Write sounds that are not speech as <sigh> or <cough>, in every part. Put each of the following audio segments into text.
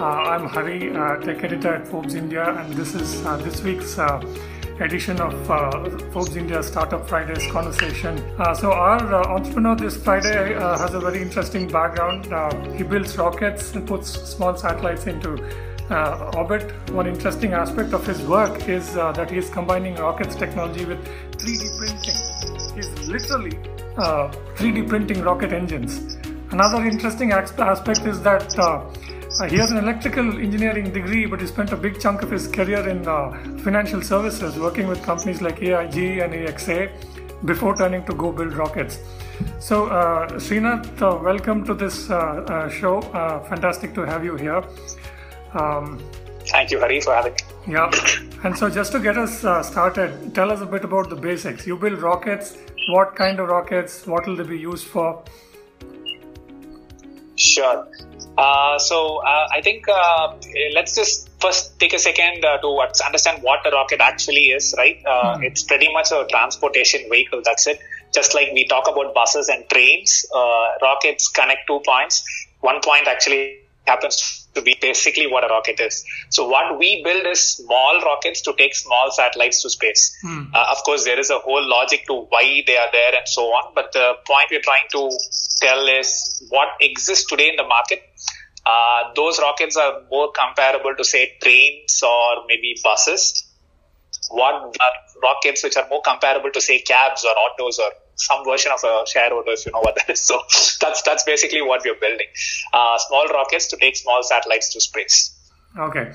Uh, I'm Hari, uh, tech editor at Forbes India, and this is uh, this week's uh, edition of uh, Forbes India Startup Fridays conversation. Uh, so, our entrepreneur this Friday has a very interesting background. he builds rockets and puts small satellites into orbit. One interesting aspect of his work is that he is combining rockets technology with 3D printing. He's literally 3D printing rocket engines. Another interesting aspect is that uh, he has an electrical engineering degree, but he spent a big chunk of his career in uh, financial services, working with companies like AIG and AXA before turning to go build rockets. So, uh, Srinath, uh, welcome to this uh, uh, show. Uh, fantastic to have you here. Um, Thank you, Hari, for having me. Yeah. And so, just to get us started, tell us a bit about the basics. You build rockets. What kind of rockets? What will they be used for? Sure. Uh, so uh, I think uh, let's just first take a second uh, to understand what a rocket actually is, right? Mm. It's pretty much a transportation vehicle. That's it. Just like we talk about buses and trains, uh, rockets connect two points. One point actually happens to be basically what a rocket is. So what we build is small rockets to take small satellites to space. Hmm. Uh, of course, there is a whole logic to why they are there and so on. But the point we're trying to tell is what exists today in the market. Uh, those rockets are more comparable to say trains or maybe buses. What are rockets which are more comparable to say cabs or autos or some version of a share auto, if you know what that is. <laughs> So that's that's basically what we're building. Uh, small rockets to take small satellites to space. Okay.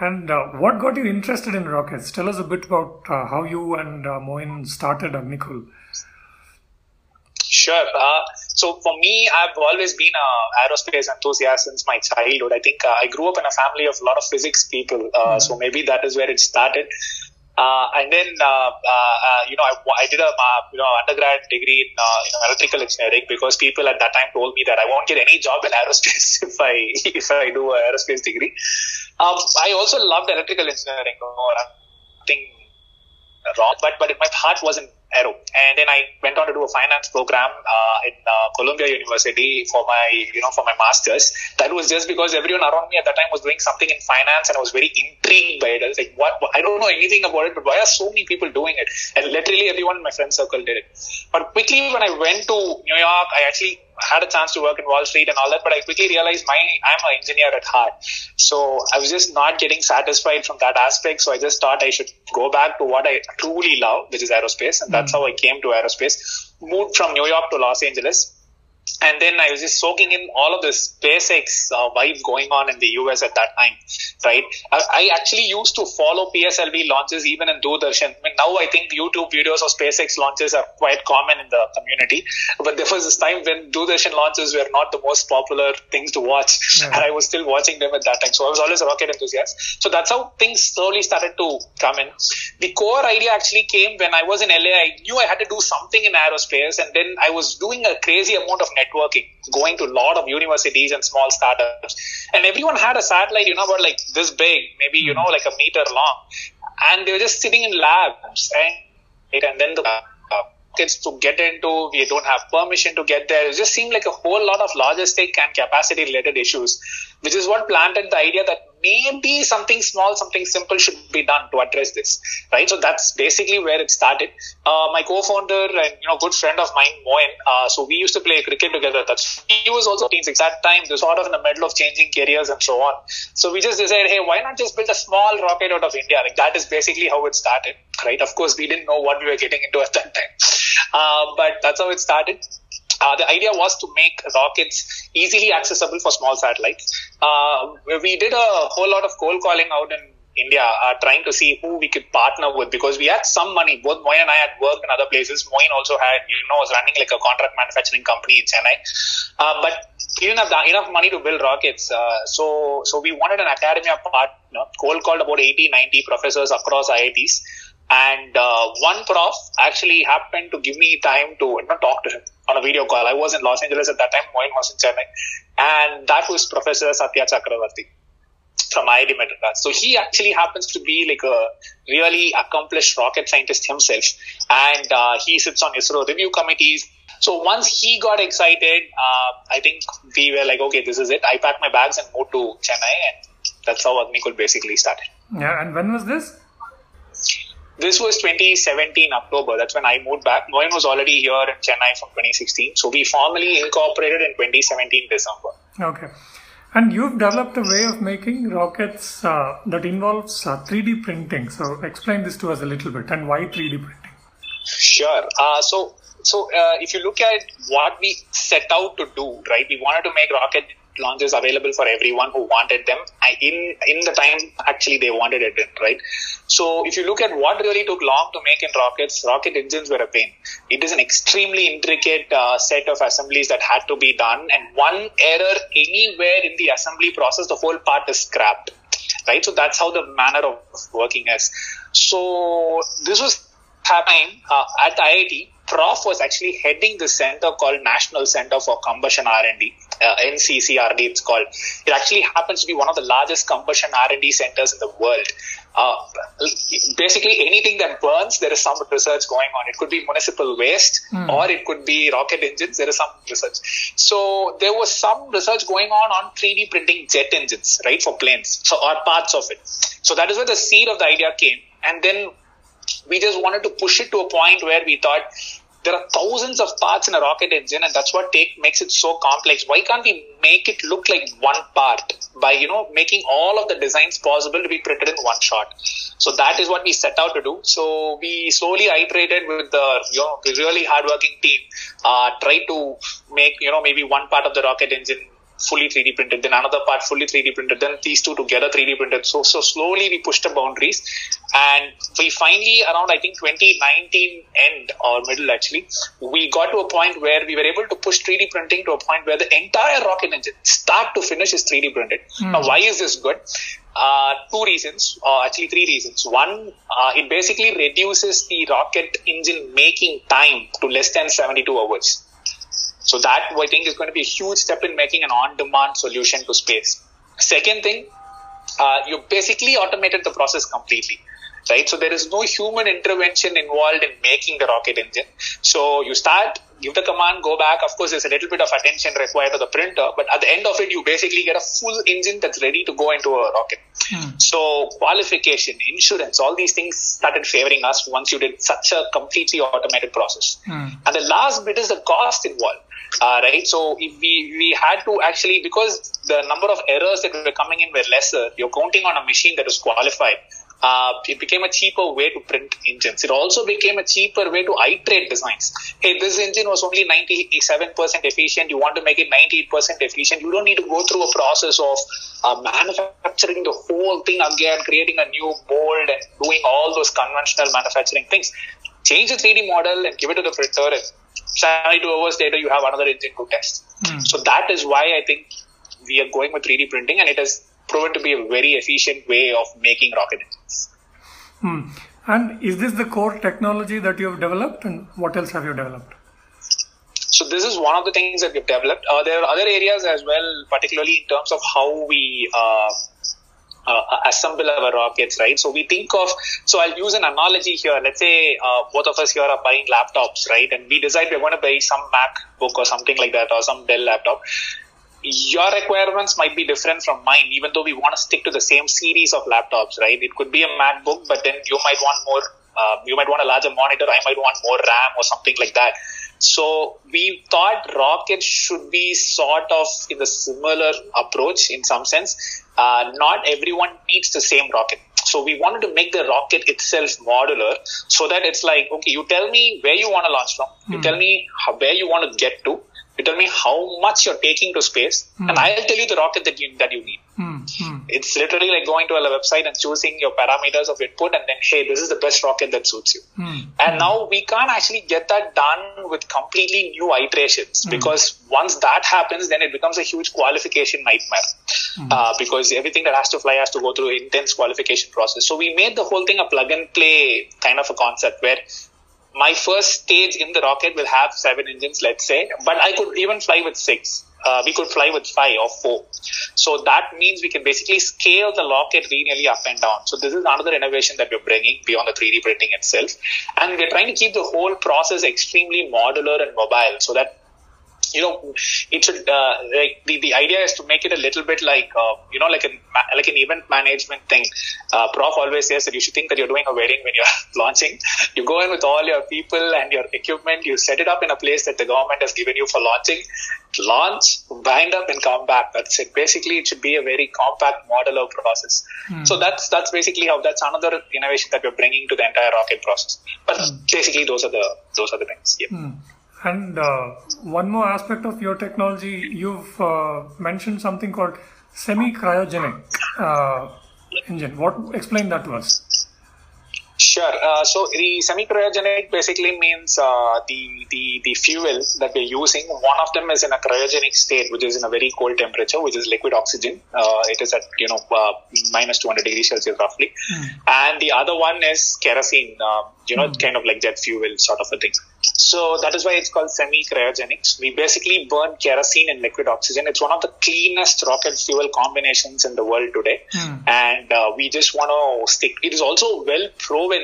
And uh, what got you interested in rockets? Tell us a bit about uh, how you and uh, Moin started Agnikul. Sure. Uh, so for me, I've always been an aerospace enthusiast since my childhood. I think uh, I grew up in a family of a lot of physics people, uh, mm-hmm. so maybe that is where it started. Uh, and then, uh, uh, you know, I, I did a, you know, undergrad degree in, uh, in electrical engineering because people at that time told me that I won't get any job in aerospace <laughs> if I, if I do an aerospace degree. Um, I also loved electrical engineering, you know, nothing wrong, but, but my heart wasn't Aero. And then I went on to do a finance program uh, in uh, Columbia University for my, you know, for my masters. That was just because everyone around me at that time was doing something in finance, and I was very intrigued by it. I was like, what? I don't know anything about it, but why are so many people doing it? And literally everyone in my friend circle did it. But quickly, when I went to New York, I actually had a chance to work in Wall Street and all that, but I quickly realized my I'm an engineer at heart. So I was just not getting satisfied from that aspect. So I just thought I should go back to what I truly love, which is aerospace, and that's mm. how I came to aerospace. Moved from New York to Los Angeles and then I was just soaking in all of this SpaceX uh, vibe going on in the US at that time, right? I, I, actually used to follow PSLV launches even in Doordarshan. I mean, now I think YouTube videos of SpaceX launches are quite common in the community, but there was this time when Doordarshan launches were not the most popular things to watch, and I was still watching them at that time. So I was always a rocket enthusiast. So that's how things slowly started to come in. The core idea actually came when I was in LA. I knew I had to do something in aerospace, and then I was doing a crazy amount of networking, going to a lot of universities and small startups. And everyone had a satellite, you know, about like this big, maybe, you know, hmm. like a meter long. And they were just sitting in labs and, and then the kids to get into, we don't have permission to get there. It just seemed like a whole lot of logistic and capacity related issues, which is what planted the idea that maybe something small, something simple should be done to address this, right? So that's basically where it started. Uh, my co-founder and you know good friend of mine, Moin, uh, so we used to play cricket together. That's he was also six that time. They're sort of in the middle of changing careers and so on. So we just decided, hey, why not just build a small rocket out of India? Like that is basically how it started, right? Of course, we didn't know what we were getting into at that time, uh, but that's how it started. Uh, the idea was to make rockets easily accessible for small satellites. Uh, we did a whole lot of cold calling out in India, uh, trying to see who we could partner with because we had some money. Both Moin and I had worked in other places. Moin also had, you know, was running like a contract manufacturing company in Chennai. Uh, but he didn't have enough money to build rockets. Uh, so, so we wanted an academia partner. Cold called about 80, 90 professors across IITs. And uh, one prof actually happened to give me time to you know, talk to him on a video call. I was in Los Angeles at that time, Moin was in Chennai. And that was Professor Satya Chakravarthy from IIT Madras. So he actually happens to be like a really accomplished rocket scientist himself. And uh, he sits on ISRO review committees. So once he got excited, uh, I think we were like, okay, this is it. I packed my bags and moved to Chennai, and that's how Agnikul basically started. Yeah, and when was this? This was 2017 October. That's when I moved back. Moin was already here in Chennai from 2016. So we formally incorporated in 2017 December. Okay. And you've developed a way of making rockets uh, that involves uh, 3D printing. So explain this to us a little bit and why 3D printing? Sure. Uh, so, so uh, if you look at what we set out to do, right, we wanted to make rocket launches available for everyone who wanted them in in the time actually they wanted it in, right? So if you look at what really took long to make in rockets, rocket engines were a pain. It is an extremely intricate uh, set of assemblies that had to be done, and one error anywhere in the assembly process, the whole part is scrapped, right? So that's how the manner of working is. So this was happening uh, at IIT Prof was actually heading the center called National Center for Combustion R&D, uh, NCCRD it's called. It actually happens to be one of the largest combustion R&D centers in the world. Uh, basically anything that burns, there is some research going on. It could be municipal waste mm. or it could be rocket engines. There is some research. So there was some research going on on 3D printing jet engines, right, for planes. So, or parts of it. So that is where the seed of the idea came. And then we just wanted to push it to a point where we thought there are thousands of parts in a rocket engine and that's what take makes it so complex. Why can't we make it look like one part? By you know making all of the designs possible to be printed in one shot. So that is what we set out to do. So we slowly iterated with the you know really hardworking team uh, try to make you know maybe one part of the rocket engine fully 3D printed, then another part fully 3D printed, then these two together 3D printed. So, so slowly we pushed the boundaries and we finally around, I think 2019 end or middle actually, we got to a point where we were able to push 3D printing to a point where the entire rocket engine start to finish is 3D printed. Mm. Now, why is this good? Uh, two reasons, or actually three reasons. One, uh, it basically reduces the rocket engine making time to less than 72 hours. So that I think is going to be a huge step in making an on-demand solution to space. Second thing, uh, you basically automated the process completely right? So there is no human intervention involved in making the rocket engine. So you start, give the command, go back. Of course, there's a little bit of attention required to the printer, but at the end of it, you basically get a full engine that's ready to go into a rocket. Hmm. So qualification, insurance, all these things started favoring us once you did such a completely automated process. Hmm. And the last bit is the cost involved. Uh, right? So we, we had to actually, because the number of errors that were coming in were lesser, you're counting on a machine that is qualified uh, it became a cheaper way to print engines. It also became a cheaper way to iterate designs. Hey, this engine was only 97% efficient. You want to make it 98% efficient. You don't need to go through a process of uh, manufacturing the whole thing again, creating a new mold and doing all those conventional manufacturing things. Change the 3D model and give it to the printer and 72 hours later you have another engine to test. Mm. So that is why I think we are going with 3D printing and it has proven to be a very efficient way of making rocket engines. Hmm. And is this the core technology that you have developed, and what else have you developed? So this is one of the things that we've developed. Uh, there are other areas as well, particularly in terms of how we uh, uh, assemble our rockets, right? So we think of, so I'll use an analogy here. Let's say uh, both of us here are buying laptops, right? And we decide we're going to buy some MacBook or something like that or some Dell laptop your requirements might be different from mine, even though we want to stick to the same series of laptops, right? It could be a MacBook, but then you might want more, uh, you might want a larger monitor, I might want more RAM or something like that. So we thought Rocket should be sort of in the similar approach in some sense. Uh, not everyone needs the same rocket. So we wanted to make the rocket itself modular so that it's like, okay, you tell me where you want to launch from. You hmm. tell me how, where you want to get to you tell me how much you're taking to space, mm. and I'll tell you the rocket that you that you need. Mm. It's literally like going to a website and choosing your parameters of input, and then hey, this is the best rocket that suits you. Mm. And now we can't actually get that done with completely new iterations because once that happens, then it becomes a huge qualification nightmare. Uh, because everything that has to fly has to go through intense qualification process. So we made the whole thing a plug and play kind of a concept where my first stage in the rocket will have seven engines, let's say, but I could even fly with six. uh, we could fly with five or four. So that means we can basically scale the rocket linearly up and down. So this is another innovation that we're bringing beyond the 3D printing itself. And we're trying to keep the whole process extremely modular and mobile so that you know, it should uh, like the, the idea is to make it a little bit like uh, you know like an like an event management thing. Uh, Prof always says that you should think that you're doing a wedding when you're <laughs> launching. You go in with all your people and your equipment. You set it up in a place that the government has given you for launching. Launch, bind up, and come back. That's it. Basically, it should be a very compact modular process. Hmm. So that's that's basically how that's another innovation that we're bringing to the entire rocket process. But hmm. basically, those are the those are the things. Yeah. Hmm. And uh, one more aspect of your technology, you've uh, mentioned something called semi-cryogenic uh, engine. What explain that to us? Sure. Uh, so the semi-cryogenic basically means uh, the, the the fuel that we're using. One of them is in a cryogenic state, which is in a very cold temperature, which is liquid oxygen. Uh, it is at you know minus 200 degrees Celsius roughly, mm. and the other one is kerosene. you know, mm. kind of like jet fuel sort of a thing. So that is why it's called semi-cryogenics. We basically burn kerosene and liquid oxygen. It's one of the cleanest rocket fuel combinations in the world today. Mm. And uh, we just want to stick. It is also well proven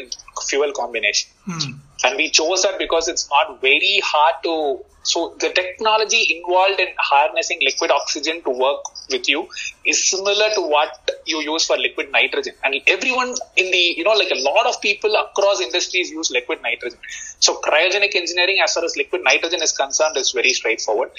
fuel combination. Mm. And we chose that because it's not very hard to so the technology involved in harnessing liquid oxygen to work with you is similar to what you use for liquid nitrogen. And everyone in the, you know, like a lot of people across industries use liquid nitrogen. So cryogenic engineering as far as liquid nitrogen is concerned is very straightforward.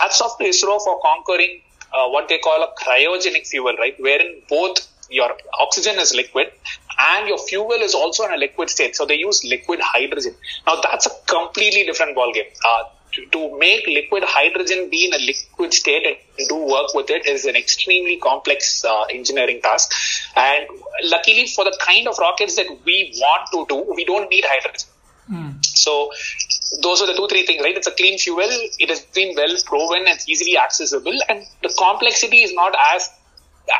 Hats off to ISRO for conquering uh, what they call a cryogenic fuel, right? Wherein both your oxygen is liquid and your fuel is also in a liquid state. So they use liquid hydrogen. Now that's a completely different ballgame. Uh, to, to make liquid hydrogen be in a liquid state and do work with it is an extremely complex uh, engineering task. And luckily for the kind of rockets that we want to do, we don't need hydrogen. Mm. So those are the two, three things, right? It's a clean fuel. It has been well proven. It's easily accessible, and the complexity is not as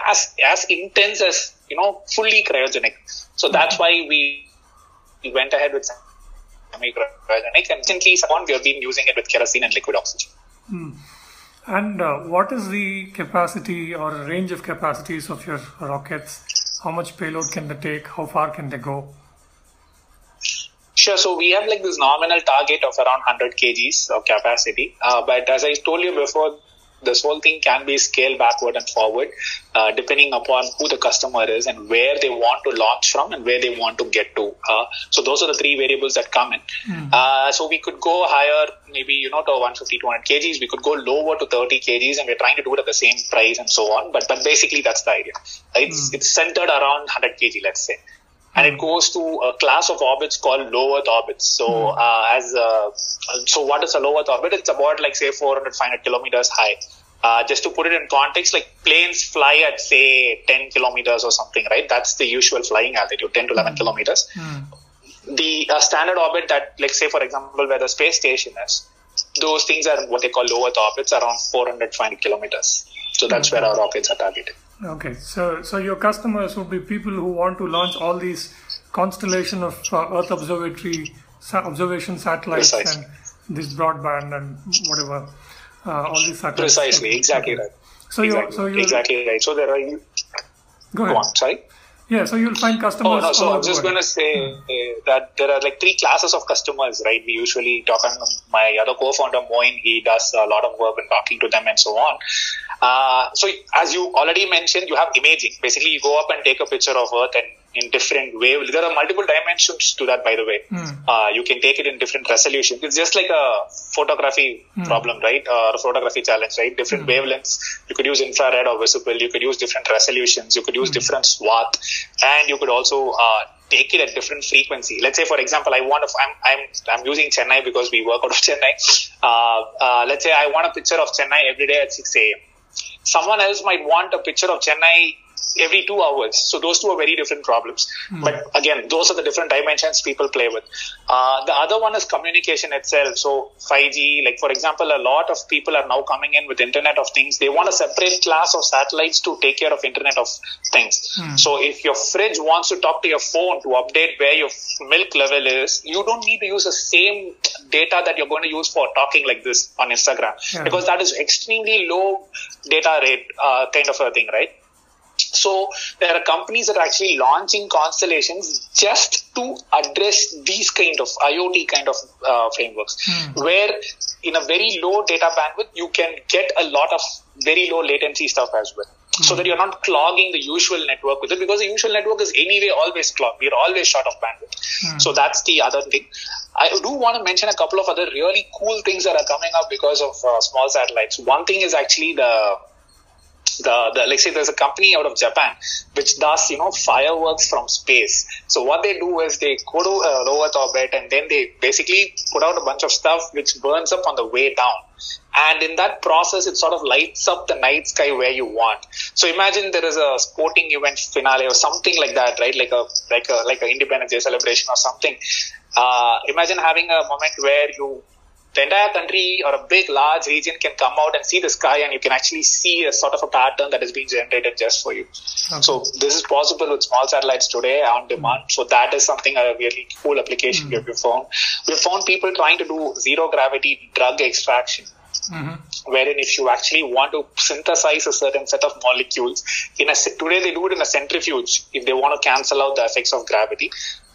as as intense as you know fully cryogenic. So that's hmm. why we we went ahead with cryogenic. And recently, we have been using it with kerosene and liquid oxygen. Hmm. And uh, what is the capacity or range of capacities of your rockets? How much payload can they take? How far can they go? Sure. So we have like this nominal target of around 100 kgs of capacity. Uh, but as I told you before, this whole thing can be scaled backward and forward uh, depending upon who the customer is and where they want to launch from and where they want to get to. Uh, so those are the three variables that come in. Mm. Uh, so we could go higher, maybe you know to 150, 200 kgs. We could go lower to 30 kgs, and we're trying to do it at the same price and so on. But but basically that's the idea. It's mm. it's centered around 100 kg, let's say and it goes to a class of orbits called low Earth orbits. So, mm. uh, as uh, so, what is a low Earth orbit? It's about like say 400, 500 kilometers high. Uh, just to put it in context, like planes fly at say 10 kilometers or something, right? That's the usual flying altitude, 10 to 11 mm. kilometers. Mm. The uh, standard orbit that, like say for example, where the space station is, those things are what they call low Earth orbits, around 400, 500 kilometers. So that's where our rockets are targeted. Okay, so so your customers would be people who want to launch all these constellation of uh, Earth observatory observation satellites Precisely. and this broadband and whatever uh, all these satellites. Precisely, exactly right. So exactly, you so you exactly right. So there are. Go ahead. Go on, sorry. Yeah, so you'll find customers. Oh no, so I'm just going to say uh, that there are like three classes of customers, right? We usually talk on my other co-founder Moin. He does a lot of work in talking to them and so on. Uh, so as you already mentioned, you have imaging. Basically, you go up and take a picture of Earth and in different waves. There are multiple dimensions to that, by the way. Mm. Uh, you can take it in different resolutions. It's just like a photography mm. problem, right? Or a photography challenge, right? Different mm. wavelengths. You could use infrared or visible. You could use different resolutions. You could use hmm. different swath, and you could also uh, take it at different frequency. Let's say, for example, I want to, I'm, I'm, I'm using Chennai because we work out of <laughs> Chennai. Uh, uh, let's say I want a picture of Chennai every day at 6 a.m. Someone else might want a picture of Chennai every two hours. So those two are very different problems. Mm. But again, those are the different dimensions people play with. Uh, the other one is communication itself. So 5G, like for example, a lot of people are now coming in with Internet of Things. They want a separate class of satellites to take care of Internet of Things. Mm. So if your fridge wants to talk to your phone to update where your milk level is, you don't need to use the same data that you're going to use for talking like this on Instagram yeah. because that is extremely low data rate uh, kind of a thing, right? So there are companies that are actually launching constellations just to address these kind of IoT kind of uh, frameworks, mm. where in a very low data bandwidth you can get a lot of very low latency stuff as well. Mm. So that you're not clogging the usual network with it because the usual network is anyway always clogged. We're always short of bandwidth. Mm. So that's the other thing. I do want to mention a couple of other really cool things that are coming up because of uh, small satellites. One thing is actually the the, the let's say there's a company out of Japan which does you know fireworks from space. So what they do is they go to a low Earth orbit and then they basically put out a bunch of stuff which burns up on the way down. And in that process, it sort of lights up the night sky where you want. So imagine there is a sporting event finale or something like that, right? Like a like a like an Independence Day celebration or something. Uh, imagine having a moment where you the entire country or a big large region can come out and see the sky and you can actually see a sort of a pattern that is being generated just for you. Okay. So this is possible with small satellites today on demand. Mm. So that is something a really cool application mm. we have found. We have found people trying to do zero gravity drug extraction. Mm-hmm. Wherein, if you actually want to synthesize a certain set of molecules, in a today they do it in a centrifuge. If they want to cancel out the effects of gravity,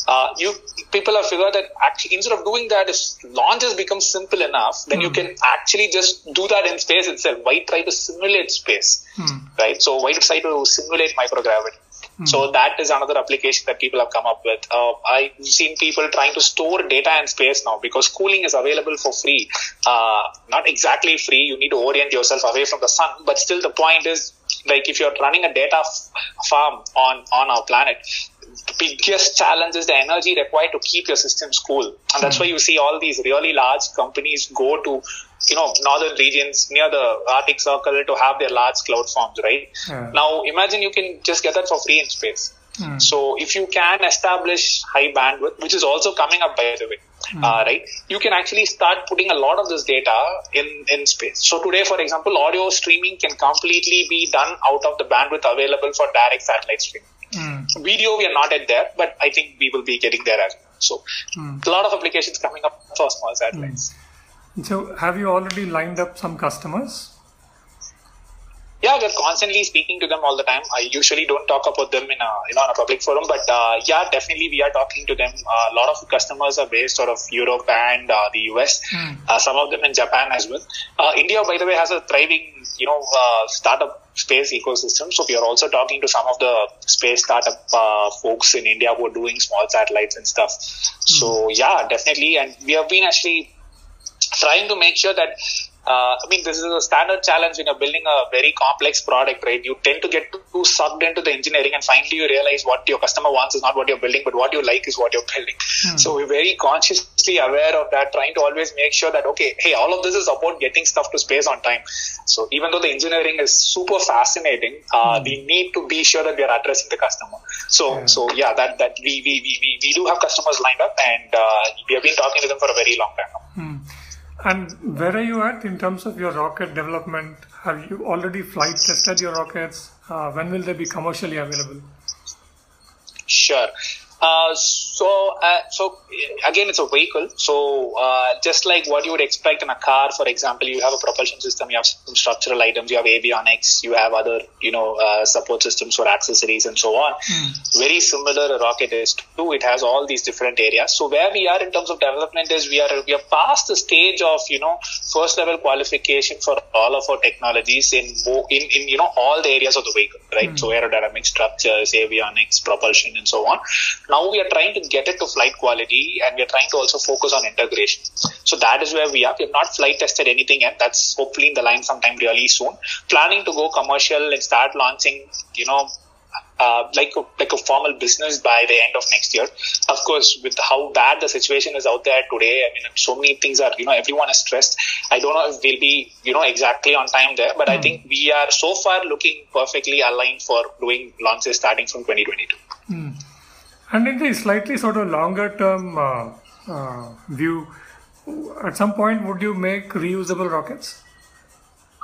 uh, you people have figured that actually instead of doing that, if launch has become simple enough, then mm. you hmm. can actually just do that in space itself. Why try to simulate space, mm. right? So why try to simulate microgravity? Mm. So that is another application that people have come up with. Uh, I've seen people trying to store data in space now because cooling is available for free. Uh, not exactly free. You need to orient yourself away from the sun, but still the point is like if you're running a data f- farm on on our planet the biggest challenge is the energy required to keep your systems cool. And that's why you see all these really large companies go to, you know, northern regions near the Arctic Circle to have their large cloud farms, right? Now imagine you can just get that for free in space. Mm. So if you can establish high bandwidth, which is also coming up by the way, mm. uh, right? You can actually start putting a lot of this data in, in space. So today, for example, audio streaming can completely be done out of the bandwidth available for direct satellite streaming. Mm. Video, we are not at there, but I think we will be getting there as well. So, mm. a lot of applications coming up for small satellites. So, have you already lined up some customers? yeah, we're constantly speaking to them all the time. I usually don't talk about them in a you know in a public forum, but uh, yeah, definitely we are talking to them. Uh, a lot of customers are based out of Europe and uh, the US. Mm. some of them in Japan as well. Uh, India, by the way, has a thriving you know uh, startup space ecosystem. So we are also talking to some of the space startup folks in India who are doing small satellites and stuff. Mm. So yeah, definitely, and we have been actually trying to make sure that uh, I mean, this is a standard challenge when you're building a very complex product, right? You tend to get too sucked into the engineering and finally you realize what your customer wants is not what you're building, but what you like is what you're building. Hmm. So we're very consciously aware of that, trying to always make sure that, okay, hey, all of this is about getting stuff to space on time. So even though the engineering is super fascinating, uh, hmm. we need to be sure that we are addressing the customer. So, yeah. so yeah, that, that we, we, we, we do have customers lined up and, uh, we have been talking to them for a very long time now. Hmm. And where are you at in terms of your rocket development? Have you already flight tested your rockets? Uh, when will they be commercially available? Sure. Uh, uh, so again, it's a vehicle. So, uh, just like what you would expect in a car, for example, you have a propulsion system, you have some structural items, you have avionics, you have other, you know, uh, support systems for accessories and so on. Mm. Very similar a rocket is too. It has all these different areas. So, where we are in terms of development is we are we are past the stage of you know first level qualification for all of our technologies in in, in you know all the areas of the vehicle, right? Mm. So, aerodynamic structures, avionics, propulsion, and so on now we are trying to get it to flight quality and we are trying to also focus on integration. So that is where we are. We have not flight tested anything yet. That's hopefully in the line sometime really soon. Planning to go commercial and start launching, you know, uh, like a, like a formal business by the end of next year. Of course, with how bad the situation is out there today, I mean, so many things are, you know, everyone is stressed. I don't know if we'll be, you know, exactly on time there, but mm. I think we are so far looking perfectly aligned for doing launches starting from 2022. Mm. And in the slightly sort of longer term uh, uh, view, at some point, would you make reusable rockets?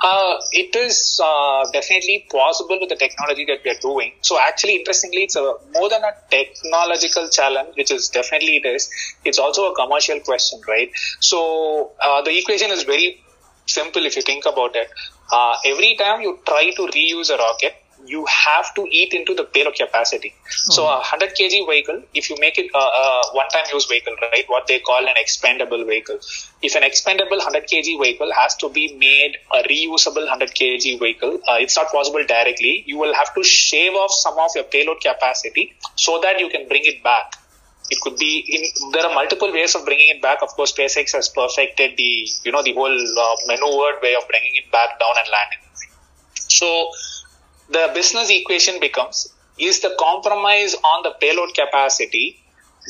Uh, it is uh, definitely possible with the technology that we are doing. So actually, interestingly, it's a, more than a technological challenge, which is definitely it is. It's also a commercial question, right? So uh, the equation is very simple if you think about it. Uh, every time you try to reuse a rocket, you have to eat into the payload capacity. So a 100 kg vehicle, if you make it a, a one-time use vehicle, right, what they call an expendable vehicle. If an expendable 100 kg vehicle has to be made a reusable 100 kg vehicle, uh, it's not possible directly. You will have to shave off some of your payload capacity so that you can bring it back. It could be in, there are multiple ways of bringing it back. Of course, SpaceX has perfected the, you know, the whole uh, maneuvered way of bringing it back down and landing. So, the business equation becomes is the compromise on the payload capacity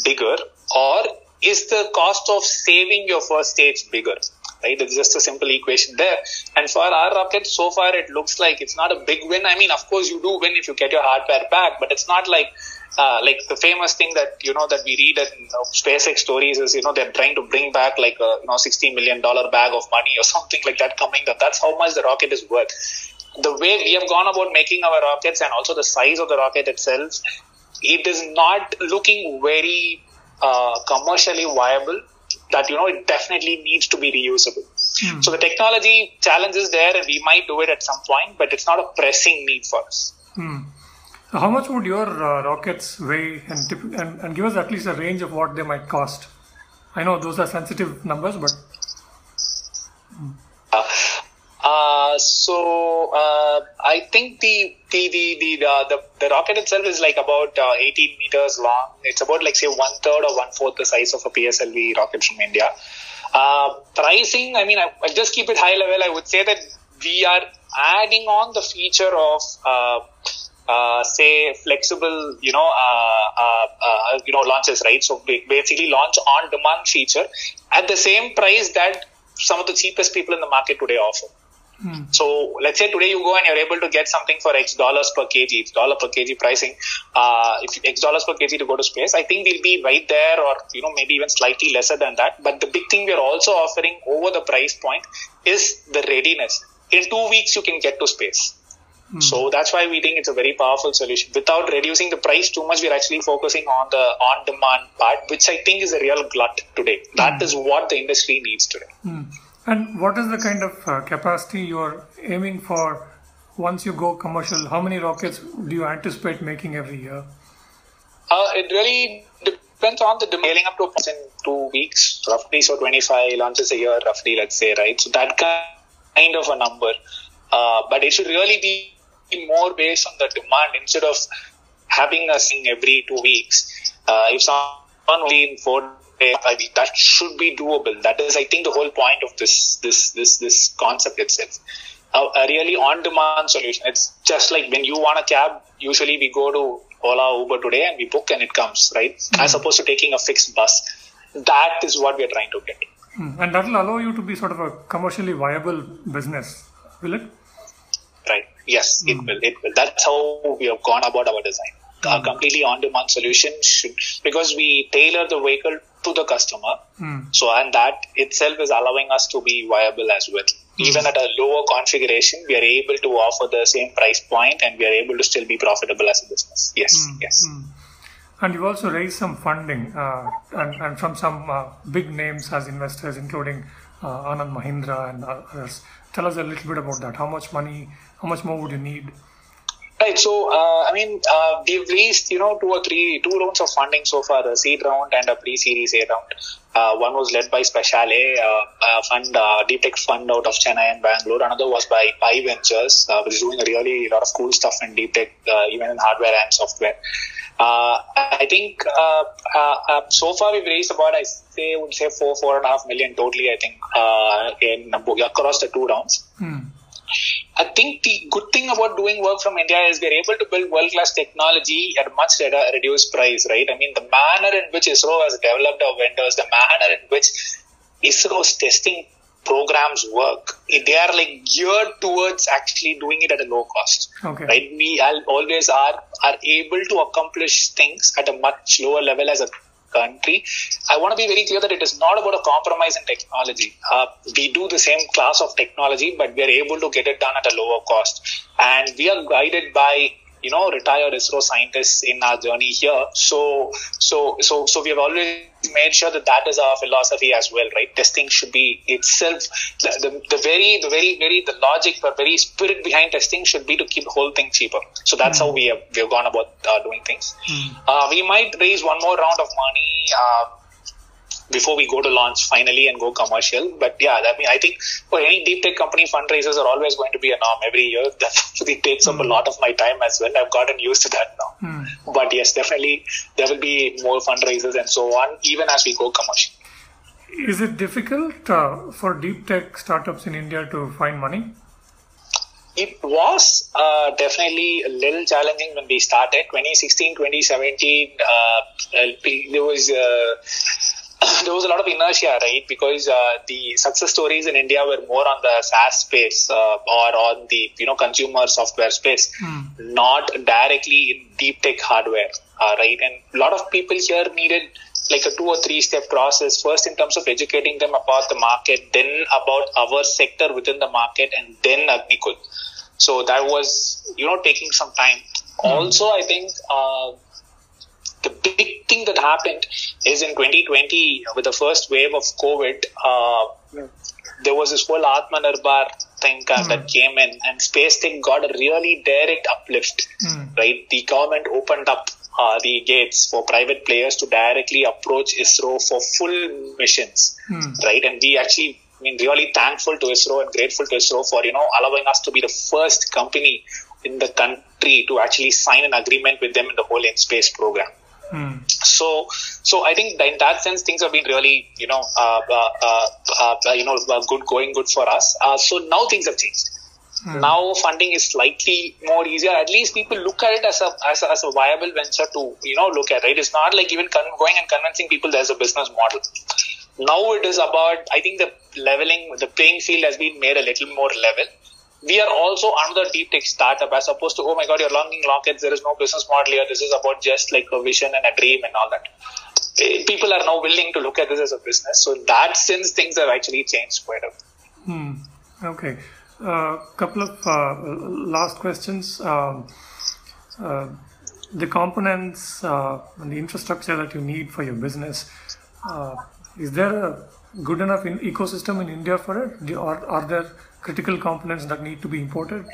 bigger or is the cost of saving your first stage bigger? Right? It's just a simple equation there. And for our rocket, so far it looks like it's not a big win. I mean, of course you do win if you get your hardware back, but it's not like uh, like the famous thing that you know that we read in you know, SpaceX stories is you know they're trying to bring back like a you know 60 million dollar bag of money or <laughs> something like that coming up. That's how much the rocket is worth the way we have gone about making our rockets and also the size of the rocket itself, it is not looking very uh, commercially viable. That you know, it definitely needs to be reusable. Hmm. So the technology challenge is there, and we might do it at some point, but it's not a pressing need for us. Hmm. How much would your uh, rockets weigh, and, tip- and and give us at least a range of what they might cost? I know those are sensitive numbers, but. Hmm. Uh, uh, so uh, I think the the the the, uh, the, the rocket itself is like about uh, 18 meters long. It's about like say one third or one fourth the size of a PSLV rocket from India. Uh, pricing, I mean, I, I just keep it high level. I would say that we are adding on the feature of say flexible, you know, you know, launches, right? So basically, launch on demand feature at the same price that some of the cheapest people in the market today offer. Hmm. So let's say today you go and you're able to get something for X dollars per kg, it's dollar per kg pricing. Uh, if X dollars per kg to go to space, I think we'll be right there or, you know, maybe even slightly lesser than that. But the big thing we are also offering over the price point is the readiness. In two weeks, you can get to space. Hmm. So that's why we think it's a very powerful solution. Without reducing the price too much, we're actually focusing on the on-demand part, which I think is a real glut today. That hmm. is what the industry needs today. Hmm. And what is the kind of uh, capacity you're aiming for once you go commercial? How many rockets do you anticipate making every year? Uh, it really depends on the scaling up to in two weeks, roughly. So 25 launches a year, roughly, let's say, right? So that kind of a number. Uh, but it should really be more based on the demand instead of having us in every two weeks. Uh, if someone only in four I mean, that should be doable. That is, I think, the whole point of this this this this concept itself. A, a really on-demand solution. It's just like when you want a cab. Usually, we go to Ola, Uber today, and we book, and it comes right, mm-hmm. as opposed to taking a fixed bus. That is what we are trying to get. Mm. And that will allow you to be sort of a commercially viable business, will it? Right. Yes, mm. it will. It will. That's how we have gone about our design. A completely on-demand solution should because we tailor the vehicle to the customer. Mm. So, and that itself is allowing us to be viable as well. Mm. Even at a lower configuration, we are able to offer the same price point and we are able to still be profitable as a business. Yes, mm. yes. And you've also raised some funding uh, and, and, from some uh, big names as investors, including uh, Anand Mahindra and others. Tell us a little bit about that. How much money, how much more would you need Right. So, uh, I mean, uh, we've raised, you know, two or three, two rounds of funding so far, a seed round and a pre-series A round. Uh, one was led by Speciale, uh, fund, uh, deep tech fund out of Chennai and Bangalore. Another was by Pi Ventures, uh, which is doing a really a lot of cool stuff in deep tech, uh, even in hardware and software. Uh, I think uh, uh, uh, so far we've raised about I say would say four four and a half million totally. I think uh, in across the two rounds. Hmm. I think the good thing about doing work from India is we're able to build world class technology at a much reduced price, right? I mean, the manner in which ISRO has developed our vendors, the manner in which ISRO's testing programs work, they are like geared towards actually doing it at a low cost. Okay. Right? We always are are able to accomplish things at a much lower level as a country. I want to be very clear that it is not about a compromise in technology. Uh, we do the same class of technology, but we are able to get it done at a lower cost. And we are guided by you know retired ISRO scientists in our journey here. So so so so we have always made sure that that is our philosophy as well, right? Testing should be itself the, the, the very the very very the logic, the very spirit behind testing should be to keep the whole thing cheaper. So that's mm. how we have we have gone about uh, doing things. Mm. Uh, we might raise one more round of money. Uh, before we go to launch finally and go commercial. But yeah, I mean, I think for any deep tech company, fundraisers are always going to be a norm every year. <laughs> That actually takes up a hmm. lot of my time as well. I've gotten used to that now. Mm. But yes, definitely there will be more fundraisers and so on, even as we go commercial. Is it difficult uh, for deep tech startups in India to find money? It was uh, definitely a little challenging when we started. 2016, 2017, uh, there was uh, <laughs> there was a lot of inertia, right? Because uh, the success stories in India were more on the SaaS space uh, or on the you know consumer software space, mm. not directly in deep tech hardware, uh, right? And a lot of people here needed like a two or three step process. First, in terms of educating them about the market, then about our sector within the market, and then Agnikul. So that was you know taking some time. Mm. Also, I think uh, the big thing that happened is in 2020 with the first wave of COVID, uh, there was this whole Atmanirbhar thing uh, mm. that came in, and space tech got a really direct uplift. Mm. Right, the government opened up uh, the gates for private players to directly approach ISRO for full missions. Mm. Right, and we actually I mean, really thankful to ISRO and grateful to ISRO for, you know, allowing us to be the first company in the country to actually sign an agreement with them in the whole in space program. Mm. So, so I think in that sense, things have been really, you know, uh, uh, uh, uh you know, uh, good going, good for us. Uh, so now things have changed. Mm. Now funding is slightly more easier. At least people look at it as a, as a, as a viable venture to you know look at. Right? It's not like even con- going and convincing people there's a business model. Now it is about I think the leveling, the playing field has been made a little more level we are also another deep tech startup as opposed to, oh my God, you're launching rockets. There is no business model here. This is about just like a vision and a dream and all that. Eh, people are now willing to look at this as a business. So in that sense, things have actually changed quite a bit. Hmm. Okay. A uh, couple of uh, last questions. Um, uh, the components uh, and the infrastructure that you need for your business, uh, is there a good enough in ecosystem in India for it? Or are there critical components that need to be imported?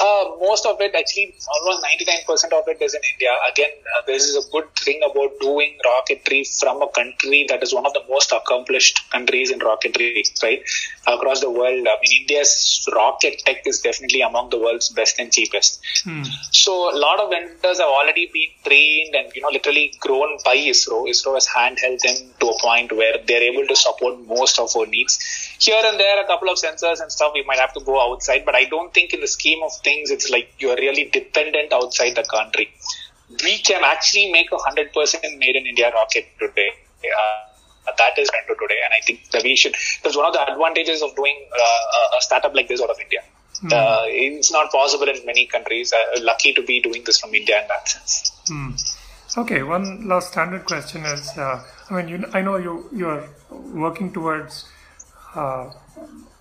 Uh, most of it, actually, almost 99% of it is in India. Again, uh, this is a good thing about doing rocketry from a country that is one of the most accomplished countries in rocketry, right? Across the world. I mean, India's rocket tech is definitely among the world's best and cheapest. Hmm. So, a lot of vendors have already been trained and, you know, literally grown by ISRO. ISRO has handheld them to a point where they're able to support most of our needs. Here and there, a couple of sensors and stuff, we might have to go outside, but I don't think in the scheme of things, it's like you're really dependent outside the country. We can actually make a 100% made in India rocket today. Uh, that is Rento today, and I think that we should. That's one of the advantages of doing uh, a startup like this out of India. Mm. Uh, it's not possible in many countries. Uh, lucky to be doing this from India in that sense. Mm. Okay, one last standard question is: uh, I mean, you, I know you you are working towards uh,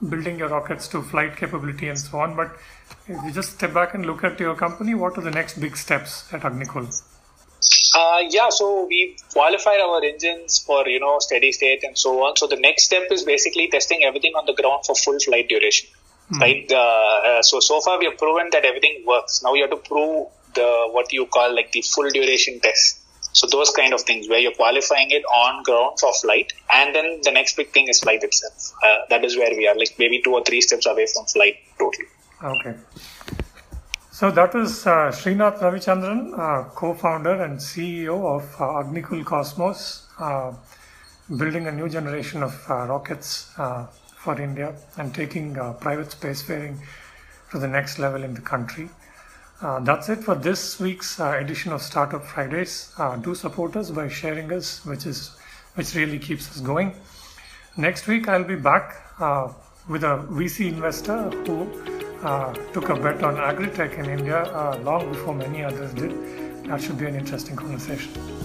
building your rockets to flight capability and so on. But if you just step back and look at your company, what are the next big steps at Agnikul? Uh, yeah, so we qualified our engines for you know steady state and so on. So the next step is basically testing everything on the ground for full flight duration. Hmm. Right. Uh, uh, so so far we have proven that everything works. Now we have to prove the what you call like the full duration test. So those kind of things where you're qualifying it on ground for flight, and then the next big thing is flight itself. Uh, that is where we are, like maybe two or three steps away from flight totally. Okay. So that was uh, Srinath Ravichandran, uh, co-founder and CEO of uh, Agnikul Cosmos, uh, building a new generation of uh, rockets uh, for India and taking private spacefaring to the next level in the country. Uh, that's it for this week's uh, edition of Startup Fridays. Uh, do support us by sharing us, which is which really keeps us going. Next week, I'll be back uh, with a VC investor who uh, took a bet on agri-tech in India uh, long before many others did. That should be an interesting conversation.